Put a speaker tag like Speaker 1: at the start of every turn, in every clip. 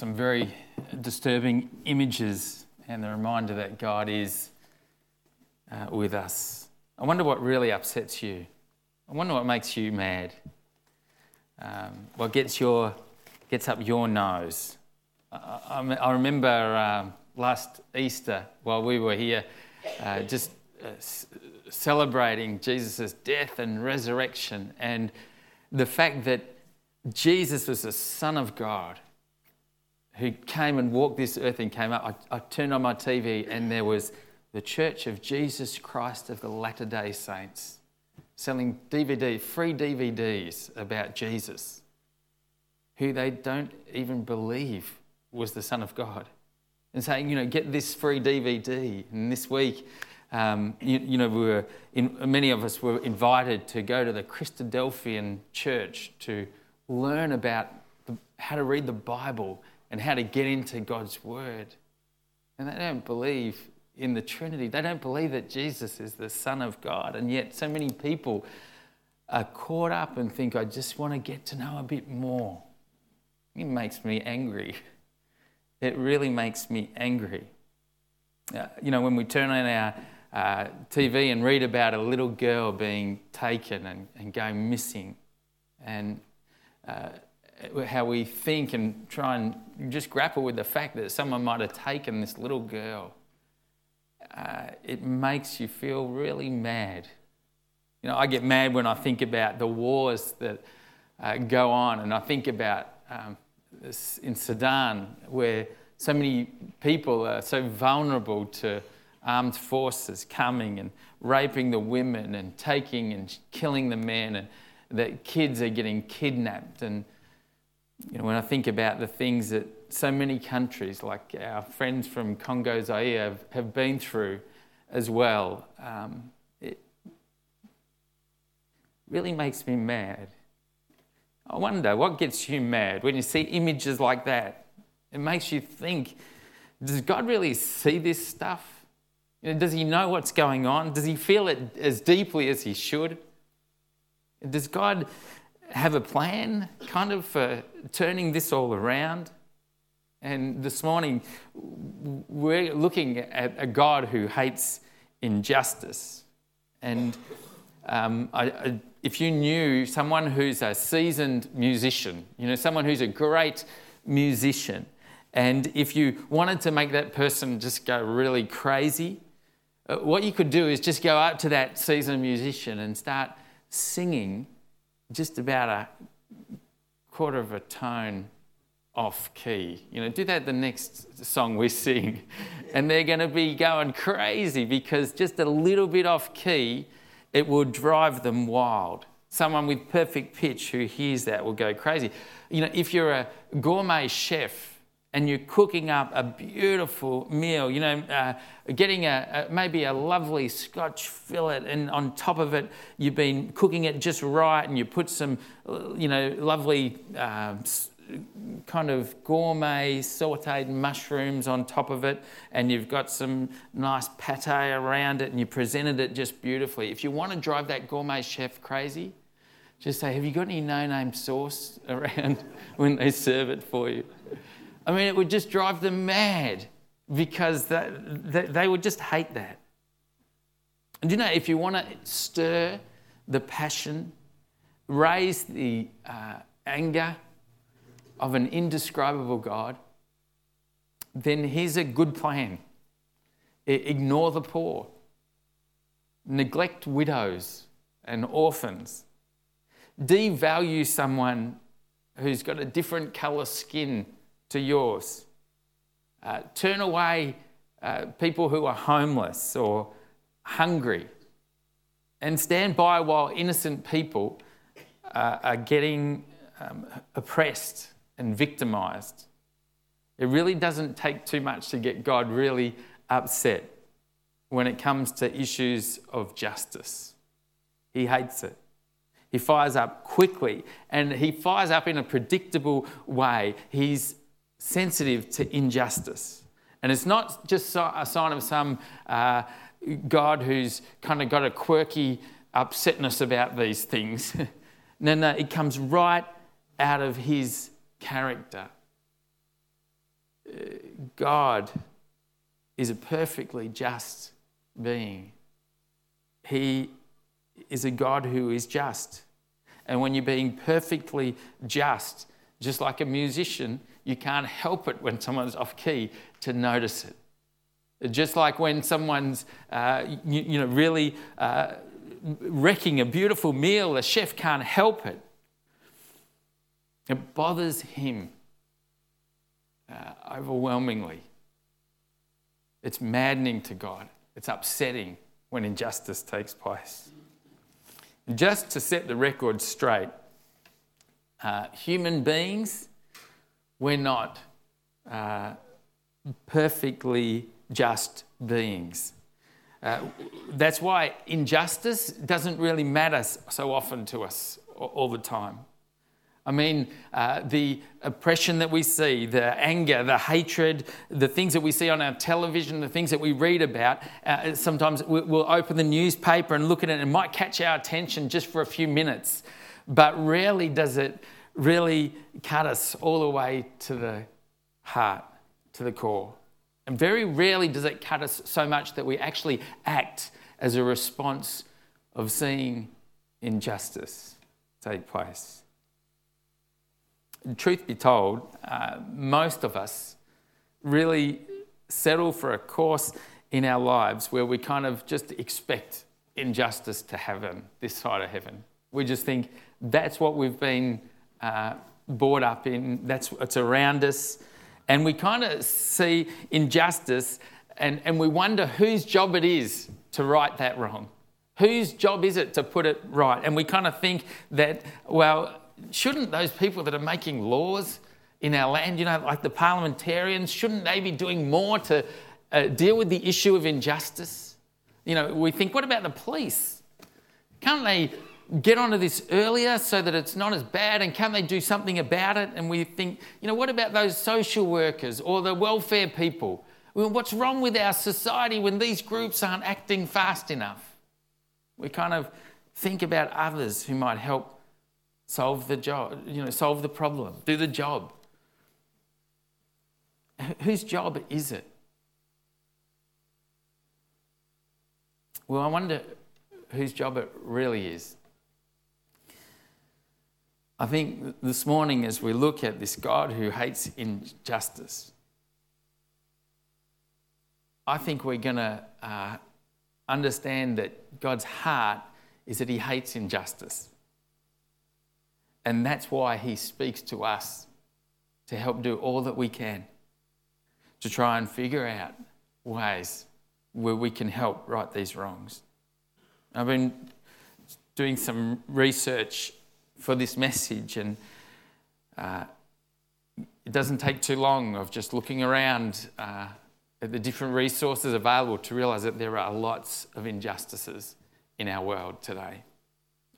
Speaker 1: some very disturbing images and the reminder that God is uh, with us. I wonder what really upsets you. I wonder what makes you mad. Um, what gets your gets up your nose. I, I, remember um, last Easter while we were here, uh, just uh, celebrating Jesus' death and resurrection, and the fact that Jesus was the Son of God who came and walked this earth and came up. I, I turned on my TV and there was the Church of Jesus Christ of the Latter day Saints selling DVD, free DVDs about Jesus, who they don't even believe was the Son of God. And saying, you know, get this free DVD. And this week, um, you, you, know, we were in, many of us were invited to go to the Christadelphian church to learn about the, how to read the Bible and how to get into God's Word. And they don't believe in the Trinity. They don't believe that Jesus is the Son of God. And yet, so many people are caught up and think, I just want to get to know a bit more. It makes me angry. It really makes me angry. Uh, you know, when we turn on our uh, TV and read about a little girl being taken and, and going missing, and uh, how we think and try and just grapple with the fact that someone might have taken this little girl, uh, it makes you feel really mad. You know, I get mad when I think about the wars that uh, go on, and I think about um, in Sudan where so many people are so vulnerable to armed forces coming and raping the women and taking and killing the men, and that kids are getting kidnapped and you know, when I think about the things that so many countries, like our friends from Congo Zaire, have, have been through as well, um, it really makes me mad. I wonder what gets you mad when you see images like that. It makes you think does God really see this stuff? You know, does he know what's going on? Does he feel it as deeply as he should? Does God have a plan kind of for turning this all around. And this morning, we're looking at a God who hates injustice. And um, I, I, if you knew someone who's a seasoned musician, you know, someone who's a great musician, and if you wanted to make that person just go really crazy, uh, what you could do is just go up to that seasoned musician and start singing just about a quarter of a tone off key. You know, do that the next song we sing, and they're going to be going crazy because just a little bit off key, it will drive them wild. Someone with perfect pitch who hears that will go crazy. You know, if you're a gourmet chef and you're cooking up a beautiful meal, you know, uh, getting a, a, maybe a lovely Scotch fillet, and on top of it, you've been cooking it just right, and you put some, you know, lovely uh, kind of gourmet sautéed mushrooms on top of it, and you've got some nice pate around it, and you presented it just beautifully. If you want to drive that gourmet chef crazy, just say, Have you got any no name sauce around when they serve it for you? I mean, it would just drive them mad because that, they would just hate that. And you know, if you want to stir the passion, raise the uh, anger of an indescribable God, then here's a good plan. Ignore the poor, neglect widows and orphans, devalue someone who's got a different colour skin to yours. Uh, turn away uh, people who are homeless or hungry and stand by while innocent people uh, are getting um, oppressed and victimized. It really doesn't take too much to get God really upset when it comes to issues of justice. He hates it. He fires up quickly and he fires up in a predictable way. He's sensitive to injustice. And it's not just a sign of some uh, God who's kind of got a quirky upsetness about these things. no, no, it comes right out of his character. God is a perfectly just being. He is a God who is just. And when you're being perfectly just, just like a musician, you can't help it when someone's off key to notice it. Just like when someone's, uh, you, you, know, really uh, wrecking a beautiful meal, the chef can't help it. It bothers him uh, overwhelmingly. It's maddening to God. It's upsetting when injustice takes place. Just to set the record straight, uh, human beings, we're not uh, perfectly just beings. Uh, that's why injustice doesn't really matter so often to us all the time. I mean, uh, the oppression that we see, the anger, the hatred, the things that we see on our television, the things that we read about, uh, sometimes we'll open the newspaper and look at it and it might catch our attention just for a few minutes, but rarely does it really cut us all the way to the heart, to the core. And very rarely does it cut us so much that we actually act as a response of seeing injustice take place. Truth be told, uh, most of us really settle for a course in our lives where we kind of just expect injustice to happen this side of heaven. We just think that's what we've been uh, brought up in, that's what's around us. And we kind of see injustice and, and we wonder whose job it is to right that wrong. Whose job is it to put it right? And we kind of think that, well, shouldn't those people that are making laws in our land, you know, like the parliamentarians, shouldn't they be doing more to uh, deal with the issue of injustice? You know, we think, what about the police? Can't they get onto this earlier so that it's not as bad and can they do something about it? And we think, you know, what about those social workers or the welfare people? Well, what's wrong with our society when these groups aren't acting fast enough? We kind of think about others who might help solve the job, you know, solve the problem, do the job. Whose job is it? Well, I wonder whose job it really is. I think this morning, as we look at this God who hates injustice, I think we're going to uh, understand that God's heart is that He hates injustice. And that's why He speaks to us to help do all that we can to try and figure out ways where we can help right these wrongs. I've been doing some research for this message. And uh, it doesn't take too long of just looking around uh, at the different resources available to realize that there are lots of injustices in our world today.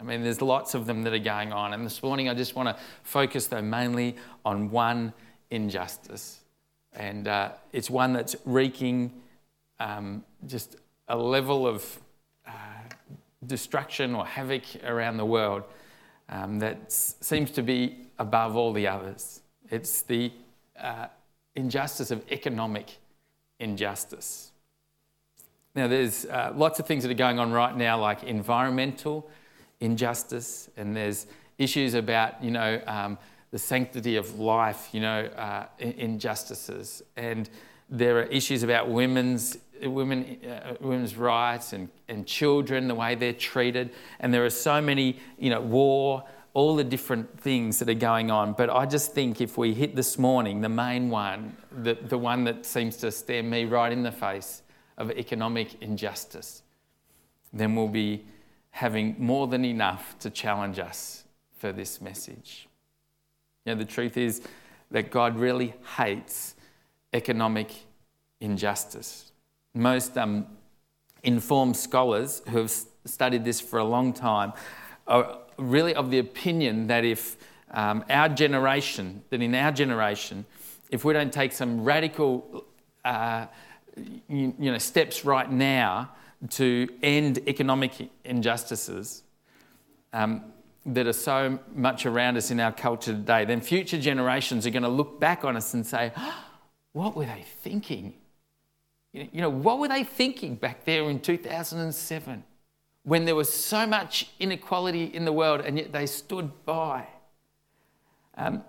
Speaker 1: I mean, there's lots of them that are going on. And this morning, I just want to focus, though, mainly on one injustice. And uh, it's one that's wreaking um, just a level of uh, destruction or havoc around the world um, that seems to be above all the others. It's the uh, injustice of economic injustice. Now, there's uh, lots of things that are going on right now, like environmental injustice, and there's issues about, you know, um, the sanctity of life, you know, uh, injustices. And there are issues about women's women, uh, women's rights and, and children, the way they're treated. And there are so many, you know, war, all the different things that are going on. But I just think if we hit this morning, the main one, the, the one that seems to stare me right in the face of economic injustice, then we'll be having more than enough to challenge us for this message. You know, the truth is that God really hates economic injustice. Most um, informed scholars who have studied this for a long time are really of the opinion that if um, our generation, that in our generation, if we don't take some radical uh, you, you know, steps right now to end economic injustices um, that are so much around us in our culture today, then future generations are going to look back on us and say, what were they thinking? You know, what were they thinking back there in 2007 when there was so much inequality in the world and yet they stood by? Um,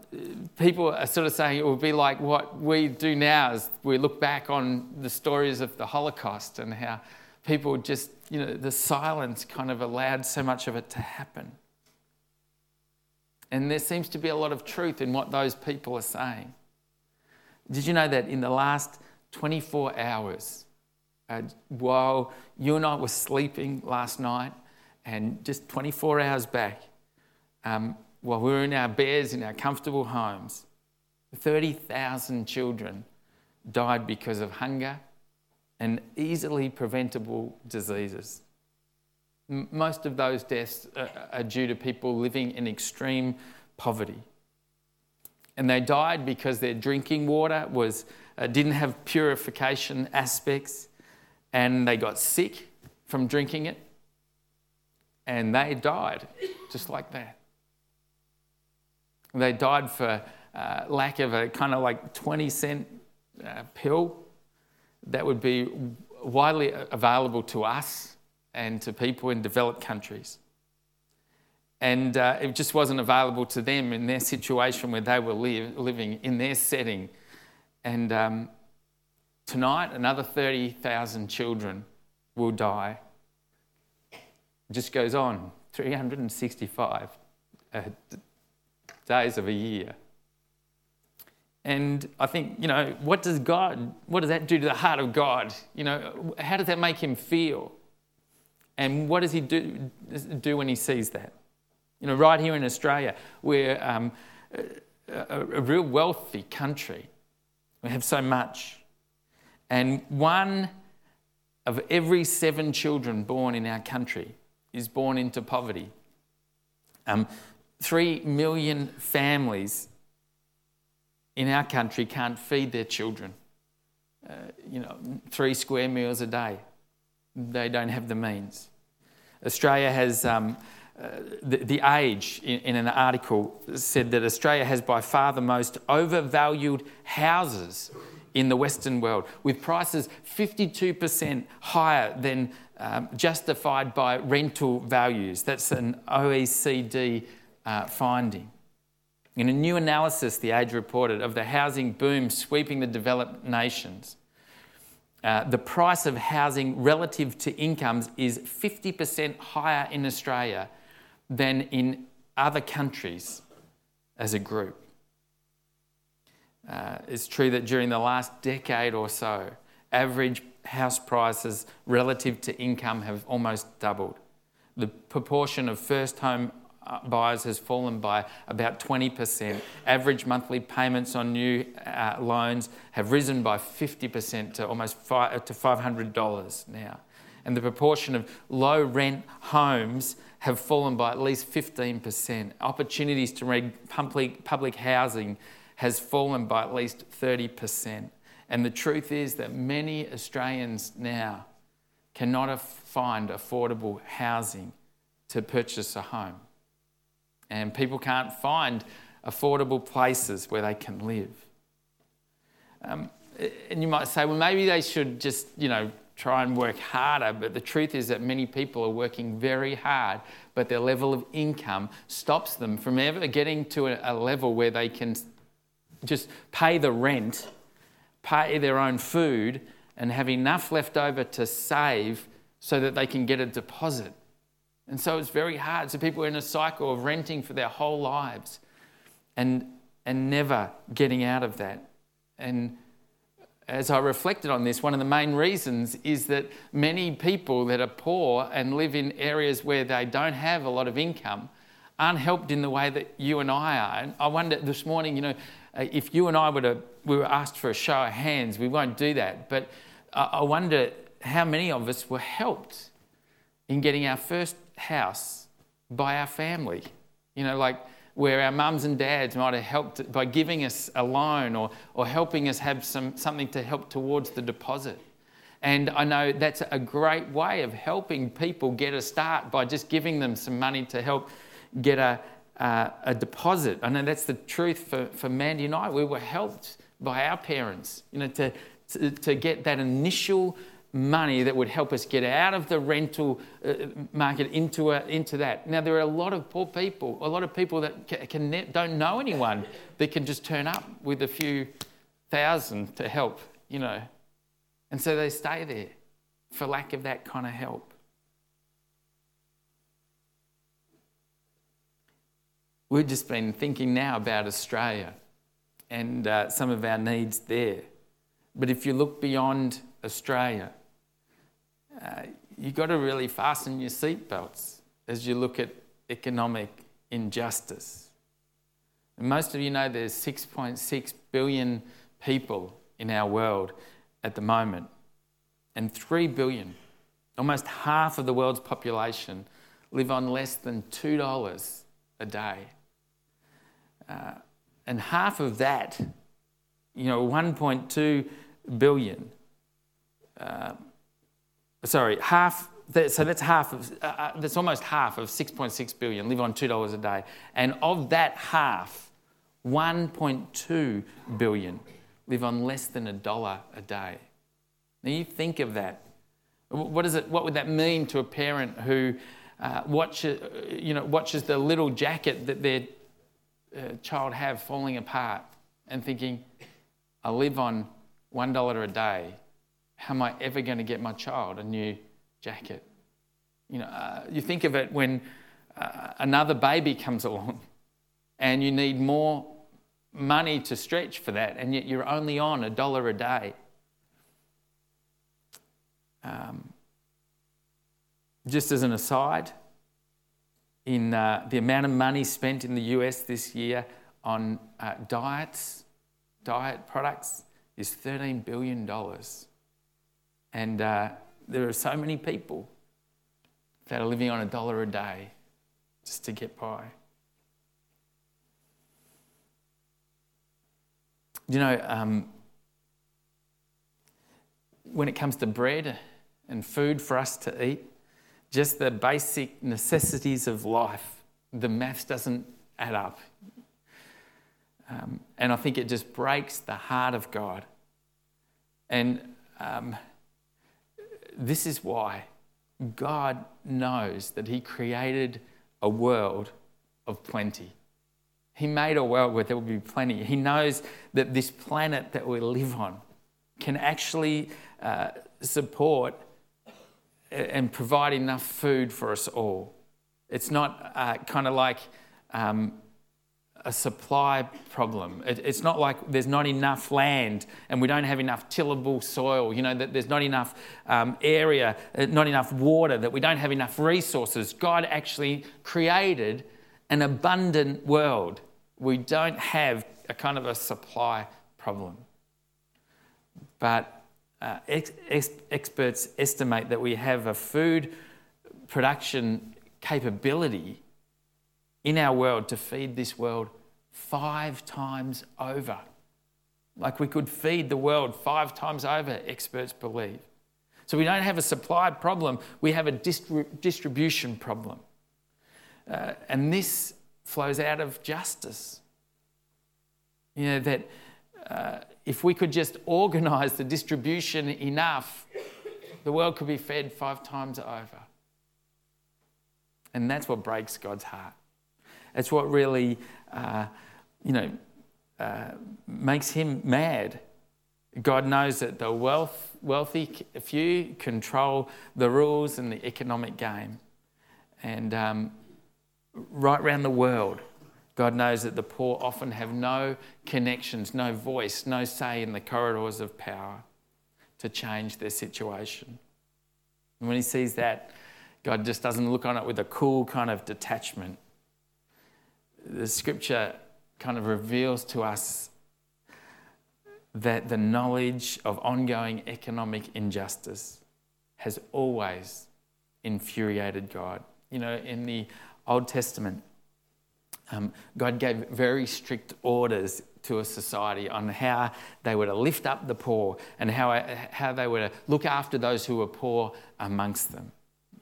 Speaker 1: people are sort of saying it would be like what we do now as we look back on the stories of the Holocaust and how people just, you know, the silence kind of allowed so much of it to happen. And there seems to be a lot of truth in what those people are saying. Did you know that in the last 24 hours, uh, while you and I were sleeping last night, and just 24 hours back, um, while we were in our beds in our comfortable homes, 30,000 children died because of hunger and easily preventable diseases. Most of those deaths are due to people living in extreme poverty. And they died because their drinking water was, uh, didn't have purification aspects, and they got sick from drinking it, and they died just like that. They died for uh, lack of a kind of like 20 cent uh, pill that would be widely available to us and to people in developed countries. And uh, it just wasn't available to them in their situation where they were live, living, in their setting. And um, tonight, another 30,000 children will die. It just goes on 365 uh, days of a year. And I think, you know, what does God, what does that do to the heart of God? You know, how does that make him feel? And what does he do, do when he sees that? You know, right here in Australia, we're um, a, a real wealthy country. We have so much. And one of every seven children born in our country is born into poverty. Um, Three million families in our country can't feed their children. Uh, you know, three square meals a day. They don't have the means. Australia has, um, the, the, Age in, in an article said that Australia has by far the most overvalued houses in the Western world, with prices 52% higher than um, justified by rental values. That's an OECD uh, finding. In a new analysis, The Age reported of the housing boom sweeping the developed nations, uh, the price of housing relative to incomes is 50% higher in Australia than in other countries as a group. Uh, it's true that during the last decade or so, average house prices relative to income have almost doubled. The proportion of first home uh, buyers has fallen by about 20%. Average monthly payments on new uh, loans have risen by 50% to almost uh, to $500 now. And the proportion of low rent homes have fallen by at least 15%. Opportunities to rent public, public housing has fallen by at least 30%. And the truth is that many Australians now cannot find affordable housing to purchase a home and people can't find affordable places where they can live. Um, and you might say, well, maybe they should just, you know, try and work harder. But the truth is that many people are working very hard, but their level of income stops them from ever getting to a, level where they can just pay the rent, pay their own food, and have enough left over to save so that they can get a deposit and so it's very hard. So people are in a cycle of renting for their whole lives and, and never getting out of that. And as I reflected on this, one of the main reasons is that many people that are poor and live in areas where they don't have a lot of income aren't helped in the way that you and I are. And I wonder this morning, you know, uh, if you and I were to, we were asked for a show of hands, we won't do that. But I wonder how many of us were helped in getting our first house by our family. You know, like where our mums and dads might have helped by giving us a loan or, or helping us have some, something to help towards the deposit. And I know that's a great way of helping people get a start by just giving them some money to help get a, uh, a deposit. I know that's the truth for, for Mandy and I. We were helped by our parents, you know, to, to, to get that initial money that would help us get out of the rental uh, market into, a, into that. Now, there are a lot of poor people, a lot of people that can, can, don't know anyone that can just turn up with a few thousand to help, you know. And so they stay there for lack of that kind of help. We've just been thinking now about Australia and uh, some of our needs there. But if you look beyond Australia, uh, you've got to really fasten your seatbelts as you look at economic injustice. And most of you know there's 6.6 billion people in our world at the moment, and 3 billion, almost half of the world's population, live on less than $2 a day. Uh, and half of that, you know, 1.2 billion, uh, sorry, half, so that's half of, uh, uh that's almost half of 6.6 billion live on $2 a day. And of that half, 1.2 billion live on less than a dollar a day. Now you think of that. What, is it, what would that mean to a parent who uh, watches, you know, watches the little jacket that their uh, child have falling apart and thinking, I live on $1 a day. How am I ever going to get my child a new jacket? You know, uh, you think of it when uh, another baby comes along and you need more money to stretch for that, and yet you're only on a dollar a day. Um, just as an aside, in uh, the amount of money spent in the US this year on uh, diets, diet products, is $13 billion. And uh, there are so many people that are living on a dollar a day just to get by. You know, um, when it comes to bread and food for us to eat, just the basic necessities of life, the maths doesn't add up. Um, and I think it just breaks the heart of God. And um, this is why God knows that He created a world of plenty. He made a world where there will be plenty. He knows that this planet that we live on can actually uh, support and provide enough food for us all. It's not uh, kind of like um, a supply problem. It, it's not like there's not enough land and we don't have enough tillable soil, you know, that there's not enough um, area, uh, not enough water, that we don't have enough resources. God actually created an abundant world. We don't have a kind of a supply problem. But uh, ex- ex- experts estimate that we have a food production capability in our world to feed this world five times over. Like we could feed the world five times over, experts believe. So we don't have a supply problem, we have a distri- distribution problem. Uh, and this flows out of justice. You know, that uh, if we could just organise the distribution enough, the world could be fed five times over. And that's what breaks God's heart. It's what really, uh, you know, uh, makes him mad. God knows that the wealth, wealthy few control the rules and the economic game. And um, right around the world, God knows that the poor often have no connections, no voice, no say in the corridors of power to change their situation. And when He sees that, God just doesn't look on it with a cool kind of detachment. The scripture kind of reveals to us that the knowledge of ongoing economic injustice has always infuriated God. You know, in the Old Testament, um, God gave very strict orders to a society on how they were to lift up the poor and how, how they were to look after those who were poor amongst them.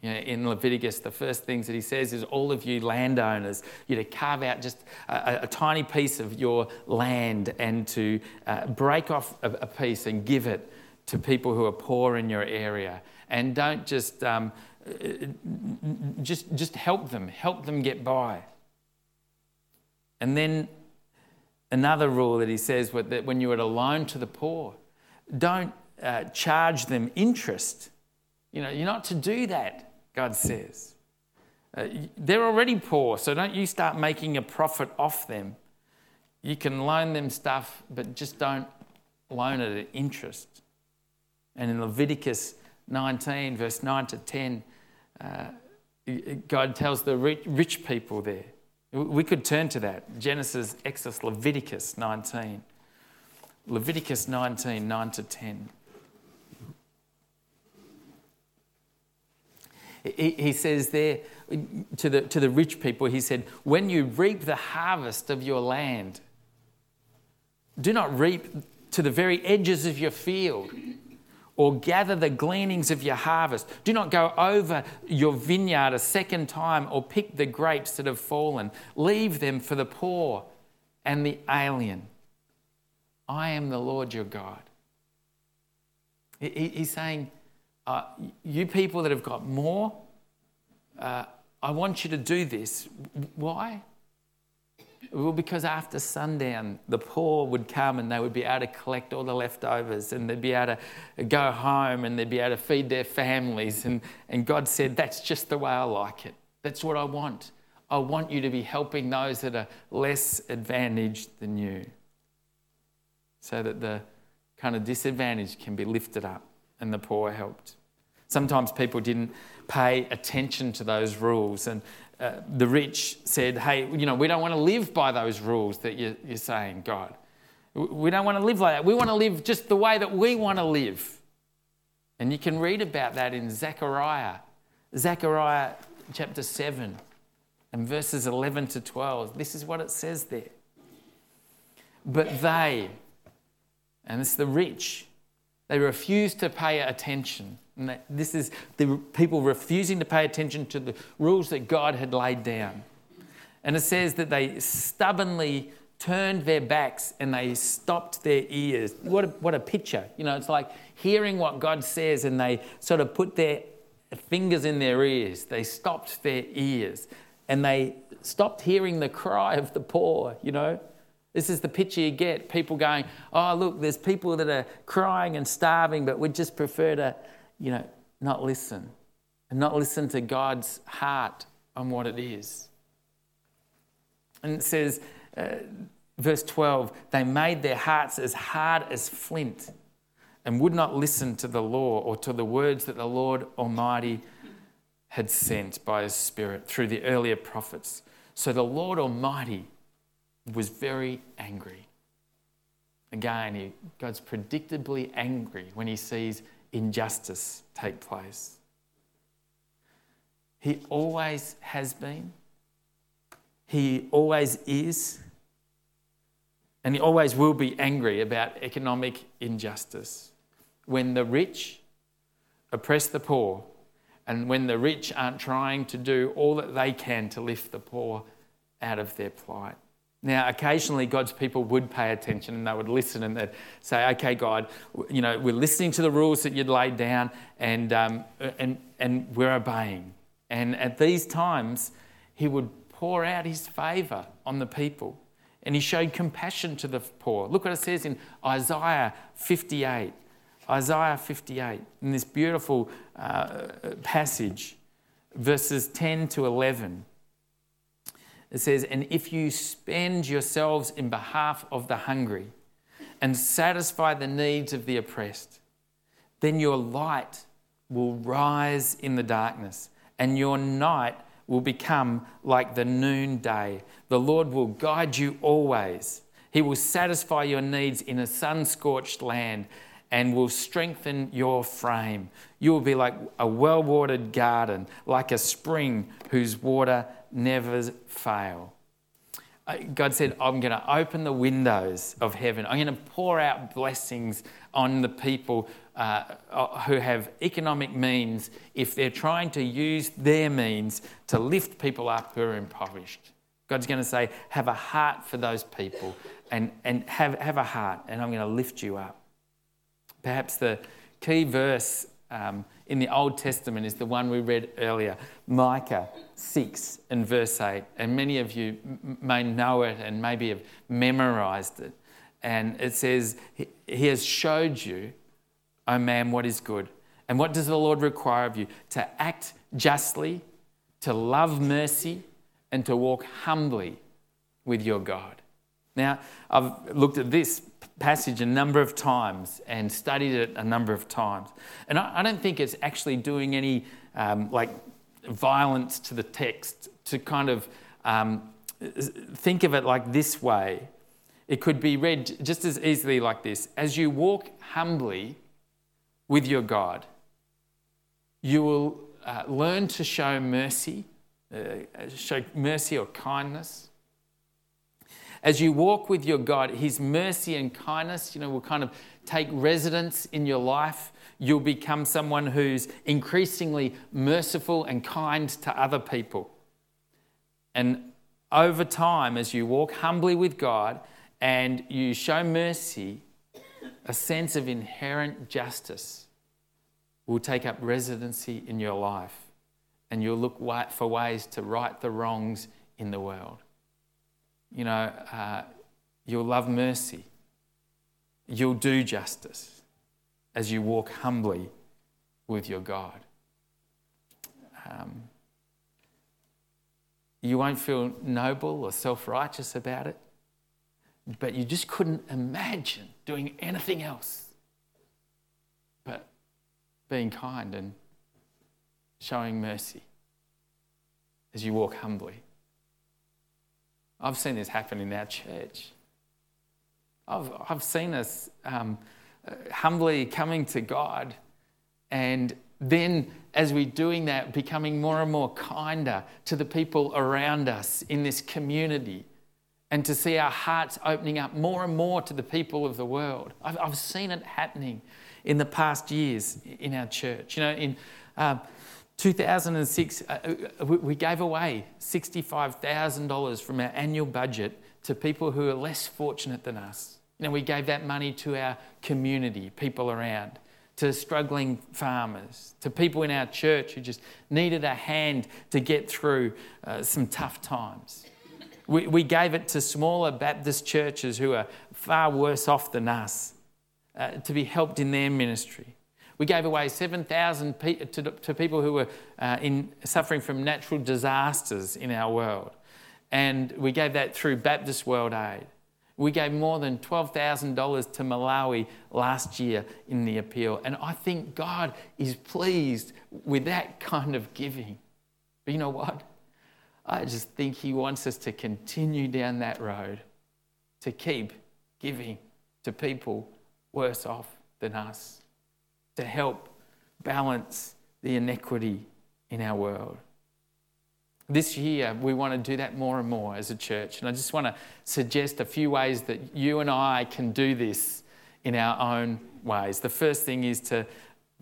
Speaker 1: You know, in Leviticus, the first things that he says is, All of you landowners, you to carve out just a, a tiny piece of your land and to uh, break off a, a, piece and give it to people who are poor in your area. And don't just, um, just, just help them, help them get by. And then another rule that he says that when you're a loan to the poor, don't uh, charge them interest. You know, you're not to do that, God says. Uh, they're already poor, so don't you start making a profit off them. You can loan them stuff, but just don't loan it at interest. And in Leviticus 19, verse 9 to 10, uh, God tells the rich, rich people there. We could turn to that Genesis, Exodus, Leviticus 19. Leviticus 19, 9 to 10. He, he says there to the, to the rich people, he said, When you reap the harvest of your land, do not reap to the very edges of your field or gather the gleanings of your harvest. Do not go over your vineyard a second time or pick the grapes that have fallen. Leave them for the poor and the alien. I am the Lord your God. He's saying, uh, You people that have got more, uh, I want you to do this. Why? Well, because after sundown, the poor would come and they would be able to collect all the leftovers and they'd be able to go home and they'd be able to feed their families. And, and God said, That's just the way I like it. That's what I want. I want you to be helping those that are less advantaged than you so that the kind of disadvantage can be lifted up and the poor helped. Sometimes people didn't pay attention to those rules and uh, the rich said, Hey, you know, we don't want to live by those rules that you're, you're saying, God. We don't want to live like that. We want to live just the way that we want to live. And you can read about that in Zechariah, Zechariah chapter 7 and verses 11 to 12. This is what it says there. But they, and it's the rich, they refuse to pay attention and this is the people refusing to pay attention to the rules that God had laid down. And it says that they stubbornly turned their backs and they stopped their ears. What a, what a picture. You know, it's like hearing what God says and they sort of put their fingers in their ears. They stopped their ears and they stopped hearing the cry of the poor, you know. This is the picture you get people going, oh, look, there's people that are crying and starving, but we'd just prefer to you know, not listen and not listen to God's heart on what it is. And it says, uh, verse 12, they made their hearts as hard as flint and would not listen to the law or to the words that the Lord Almighty had sent by His Spirit through the earlier prophets. So the Lord Almighty was very angry. Again, he, God's predictably angry when He sees injustice take place. He always has been, He always is, and He always will be angry about economic injustice. When the rich oppress the poor, and when the rich aren't trying to do all that they can to lift the poor out of their plight. Now, occasionally God's people would pay attention and they would listen and they'd say, okay, God, you know, we're listening to the rules that you'd laid down and, um, and, and we're obeying. And at these times, He would pour out His favour on the people and He showed compassion to the poor. Look what it says in Isaiah 58. Isaiah 58, in this beautiful uh, passage, verses 10 to 11. It says, And if you spend yourselves in behalf of the hungry and satisfy the needs of the oppressed, then your light will rise in the darkness and your night will become like the noonday. The Lord will guide you always. He will satisfy your needs in a sun scorched land and will strengthen your frame. You will be like a well watered garden, like a spring whose water never fail. God said, I'm going to open the windows of heaven. I'm going to pour out blessings on the people uh, who have economic means if they're trying to use their means to lift people up who are impoverished. God's going to say, Have a heart for those people and, and have, have a heart, and I'm going to lift you up. Perhaps the key verse um, in the Old Testament is the one we read earlier, Micah 6 and verse 8. And many of you may know it and maybe have memorized it. And it says, He has showed you, O man, what is good. And what does the Lord require of you? To act justly, to love mercy, and to walk humbly with your God. Now, I've looked at this passage a number of times and studied it a number of times. And I, I don't think it's actually doing any um, like violence to the text to kind of um, think of it like this way. It could be read just as easily like this As you walk humbly with your God, you will uh, learn to show mercy, uh, show mercy or kindness as you walk with your God, His mercy and kindness, you know, will kind of take residence in your life. You'll become someone who's increasingly merciful and kind to other people. And over time, as you walk humbly with God and you show mercy, a sense of inherent justice will take up residency in your life. And you'll look for ways to right the wrongs in the world you know, uh, you'll love mercy. You'll do justice as you walk humbly with your God. Um, you won't feel noble or self righteous about it, but you just couldn't imagine doing anything else but being kind and showing mercy as you walk humbly. I've seen this happen in our church. I've, I've seen us um, humbly coming to God and then as we're doing that, becoming more and more kinder to the people around us in this community and to see our hearts opening up more and more to the people of the world. I've, I've seen it happening in the past years in our church. You know, in um, 2006, uh, uh we gave away $65,000 from our annual budget to people who are less fortunate than us. You know, we gave that money to our community, people around, to struggling farmers, to people in our church who just needed a hand to get through uh, some tough times. We, we gave it to smaller Baptist churches who are far worse off than us uh, to be helped in their ministry. We gave away 7,000 pe- to, to, people who were uh, in, suffering from natural disasters in our world. And we gave that through Baptist World Aid. We gave more than $12,000 to Malawi last year in the appeal. And I think God is pleased with that kind of giving. But you know what? I just think He wants us to continue down that road, to keep giving to people worse off than us to help balance the inequity in our world. This year, we want to do that more and more as a church. And I just want to suggest a few ways that you and I can do this in our own ways. The first thing is to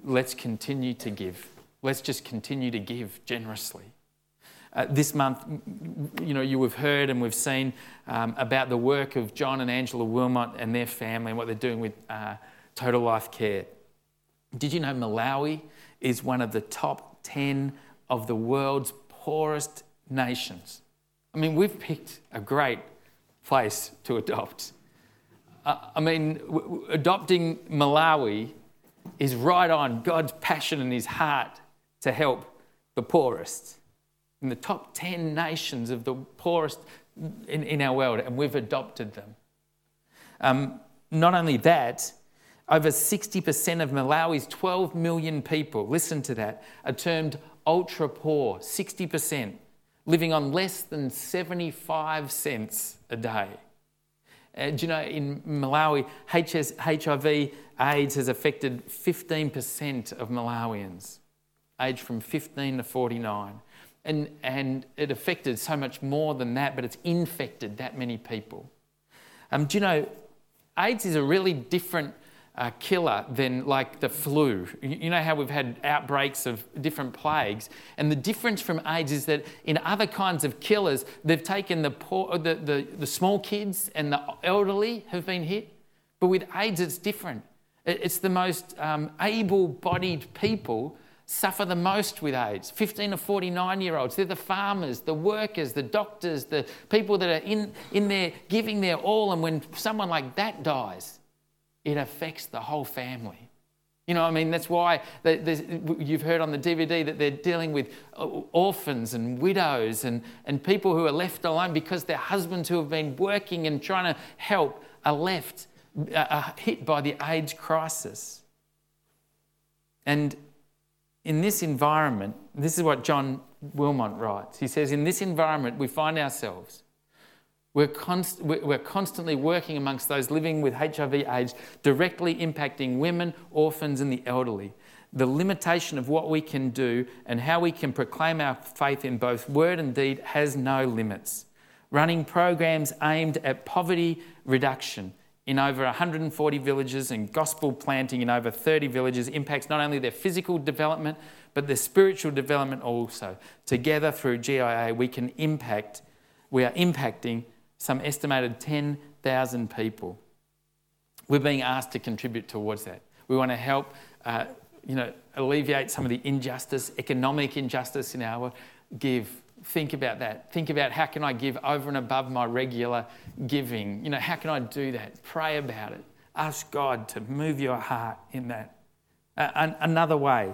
Speaker 1: let's continue to give. Let's just continue to give generously. Uh, this month, you know, you have heard and we've seen um, about the work of John and Angela Wilmot and their family and what they're doing with uh, Total Life Care. Did you know Malawi is one of the top 10 of the world's poorest nations? I mean, we've picked a great place to adopt. Uh, I mean, w- w- adopting Malawi is right on God's passion in his heart to help the poorest. In the top 10 nations of the poorest in, in our world, and we've adopted them. Um, not only that, over 60% of Malawi's 12 million people, listen to that, are termed ultra poor, 60%, living on less than 75 cents a day. Uh, do you know in Malawi, HS, HIV AIDS has affected 15% of Malawians, aged from 15 to 49. and, and it affected so much more than that, but it's infected that many people. Um, do you know, AIDS is a really different uh, killer than like the flu. You know how we've had outbreaks of different plagues, and the difference from AIDS is that in other kinds of killers, they've taken the poor, the, the, the small kids and the elderly have been hit, but with AIDS it's different. It's the most um, able-bodied people suffer the most with AIDS 15 to 49 year olds. They're the farmers, the workers, the doctors, the people that are in, in there giving their all. And when someone like that dies, it affects the whole family. You know, I mean, that's why you've heard on the DVD that they're dealing with uh, orphans and widows and, and people who are left alone because their husbands who have been working and trying to help are left, uh, are hit by the AIDS crisis. And in this environment, this is what John Wilmot writes. He says, In this environment, we find ourselves. We're, const- we're constantly working amongst those living with HIV AIDS, directly impacting women, orphans, and the elderly. The limitation of what we can do and how we can proclaim our faith in both word and deed has no limits. Running programs aimed at poverty reduction, in over 140 villages and gospel planting in over 30 villages impacts not only their physical development, but their spiritual development also. Together through GIA, we can impact, we are impacting some estimated 10,000 people. We're being asked to contribute towards that. We want to help, uh, you know, alleviate some of the injustice, economic injustice in our give think about that. Think about how can I give over and above my regular giving? You know, how can I do that? Pray about it. Ask God to move your heart in that. Uh, another way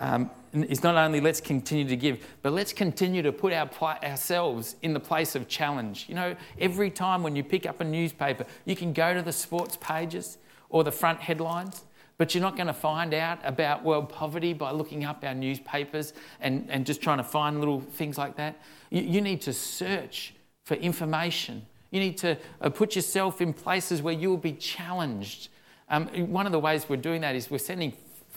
Speaker 1: um, is not only let's continue to give, but let's continue to put our, ourselves in the place of challenge. You know, every time when you pick up a newspaper, you can go to the sports pages or the front headlines but you're not going to find out about world poverty by looking up our newspapers and, and just trying to find little things like that. You, you need to search for information. You need to uh, put yourself in places where you will be challenged. Um, one of the ways we're doing that is we're sending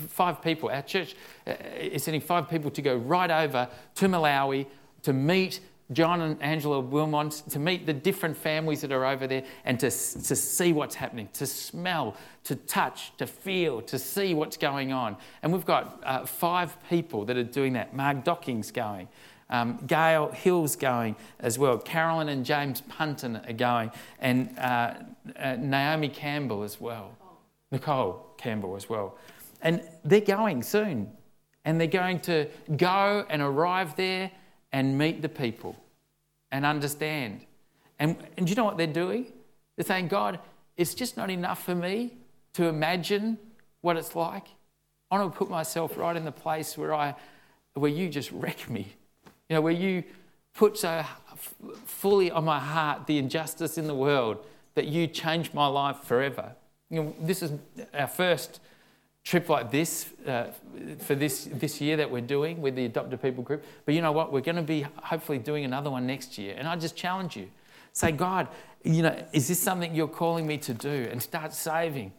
Speaker 1: five people, our church uh, is sending five people to go right over to Malawi to meet John and Angela Wilmot to meet the different families that are over there and to, to see what's happening, to smell, to touch, to feel, to see what's going on. And we've got uh, five people that are doing that. Mark Docking's going. Um, Gail Hill's going as well. Carolyn and James Punton are going. And uh, uh, Naomi Campbell as well. Nicole Campbell as well. And they're going soon. And they're going to go and arrive there and meet the people and understand. And, and do you know what they're doing? They're saying, God, it's just not enough for me to imagine what it's like. I want to put myself right in the place where, I, where you just wreck me. You know, where you put so fully on my heart the injustice in the world that you changed my life forever. You know, this is our first trip like this uh, for this, this year that we're doing with the adopted people group. But you know what? We're going to be hopefully doing another one next year. And I just challenge you say, God, you know, is this something you're calling me to do? And start saving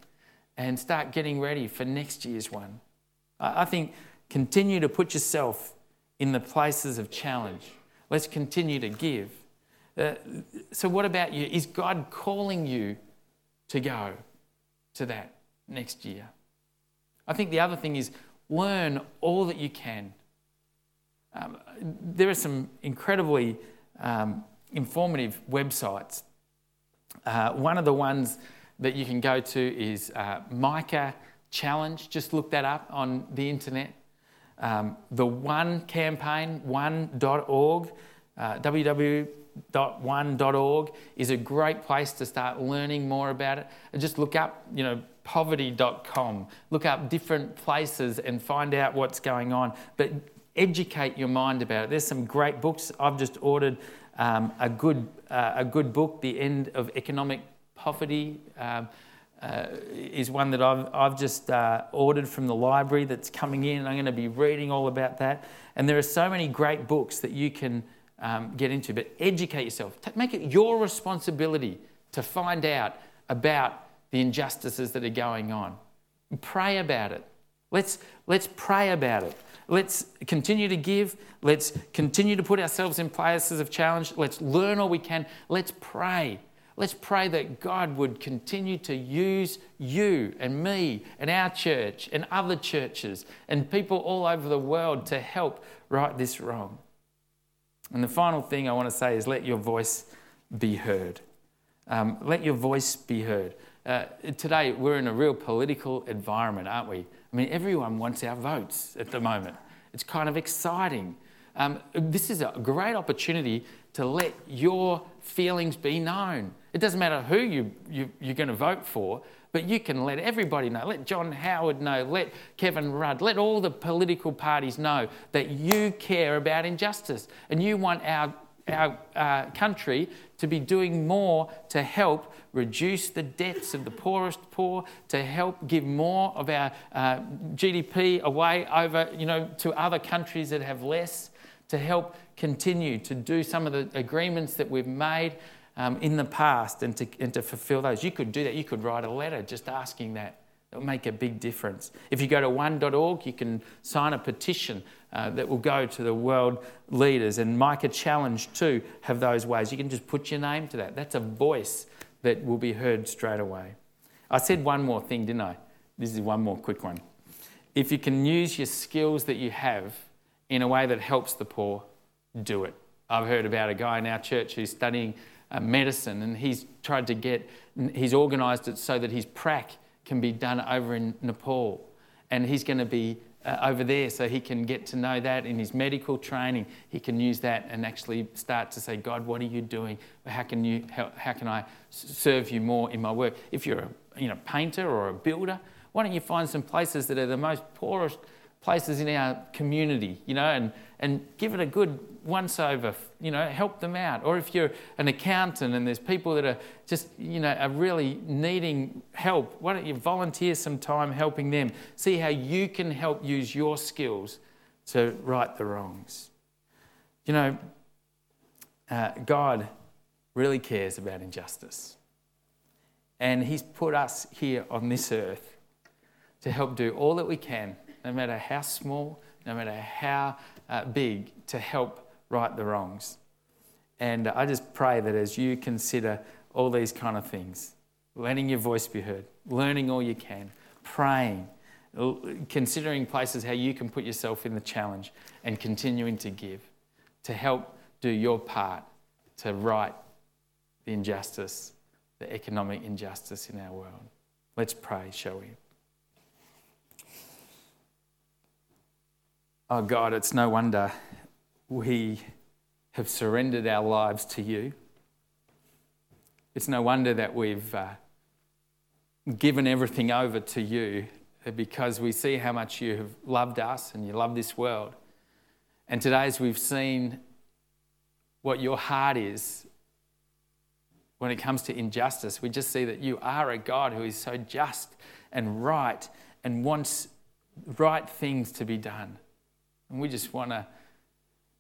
Speaker 1: and start getting ready for next year's one. I think continue to put yourself in the places of challenge. Let's continue to give. Uh, so, what about you? Is God calling you to go to that next year? I think the other thing is learn all that you can. Um, there are some incredibly um, informative websites. Uh, one of the ones that you can go to is uh, Micah Challenge. Just look that up on the internet. Um, the One campaign, one.org, uh, www.one.org is a great place to start learning more about it. Just look up, you know, poverty.com. Look up different places and find out what's going on. But educate your mind about it. There's some great books. I've just ordered um, a, good, uh, a good book, The End of Economic Poverty. Um, uh, is one that I've, I've just uh, ordered from the library that's coming in. I'm going to be reading all about that. And there are so many great books that you can um, get into, but educate yourself. Make it your responsibility to find out about the injustices that are going on. Pray about it. Let's, let's pray about it. Let's continue to give. Let's continue to put ourselves in places of challenge. Let's learn all we can. Let's pray. Let's pray that God would continue to use you and me and our church and other churches and people all over the world to help right this wrong. And the final thing I want to say is let your voice be heard. Um, let your voice be heard. Uh, today, we're in a real political environment, aren't we? I mean, everyone wants our votes at the moment. It's kind of exciting. Um, this is a great opportunity to let your feelings be known. It doesn't matter who you, you, you're going to vote for, but you can let everybody know. Let John Howard know. Let Kevin Rudd. Let all the political parties know that you care about injustice and you want our, our uh, country to be doing more to help reduce the debts of the poorest poor, to help give more of our uh, GDP away over, you know, to other countries that have less, to help continue to do some of the agreements that we've made um, in the past and to, and to fulfill those. You could do that. You could write a letter just asking that. It'll make a big difference. If you go to one.org, you can sign a petition uh, that will go to the world leaders. And Micah Challenge, too, have those ways. You can just put your name to that. That's a voice that will be heard straight away. I said one more thing, didn't I? This is one more quick one. If you can use your skills that you have in a way that helps the poor, do it. I've heard about a guy in our church who's studying uh, medicine and he's tried to get, he's organised it so that his prac can be done over in Nepal. And he's going to be uh, over there so he can get to know that in his medical training. He can use that and actually start to say, God, what are you doing? How can, you, how, how can I serve you more in my work? If you're a you know, painter or a builder, why don't you find some places that are the most poorest places in our community, you know, and, and give it a good once over, you know, help them out. Or if you're an accountant and there's people that are just, you know, are really needing help, why don't you volunteer some time helping them? See how you can help use your skills to right the wrongs. You know, uh, God really cares about injustice. And He's put us here on this earth to help do all that we can no matter how small, no matter how uh, big, to help right the wrongs. And I just pray that as you consider all these kind of things, letting your voice be heard, learning all you can, praying, considering places how you can put yourself in the challenge, and continuing to give to help do your part to right the injustice, the economic injustice in our world. Let's pray, shall we? Oh God, it's no wonder we have surrendered our lives to you. It's no wonder that we've uh, given everything over to you because we see how much you have loved us and you love this world. And today, as we've seen what your heart is when it comes to injustice, we just see that you are a God who is so just and right and wants right things to be done. And we just want to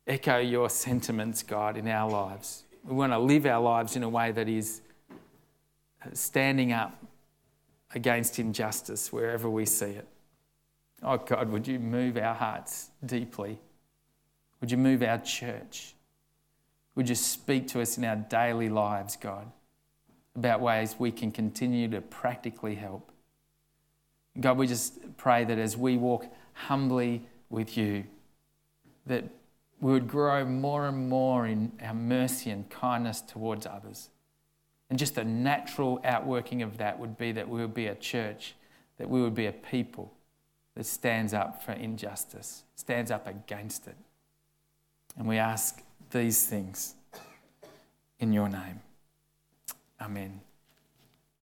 Speaker 1: echo your sentiments, God, in our lives. We want to live our lives in a way that is uh, standing up against injustice wherever we see it. Oh, God, would you move our hearts deeply? Would you move our church? Would you speak to us in our daily lives, God, about ways we can continue to practically help? God, we just pray that as we walk humbly with you, that we would grow more and more in our mercy and kindness towards others. And just the natural outworking of that would be that we would be a church, that we would be a people that stands up for injustice, stands up against it. And we ask these things in your name. Amen.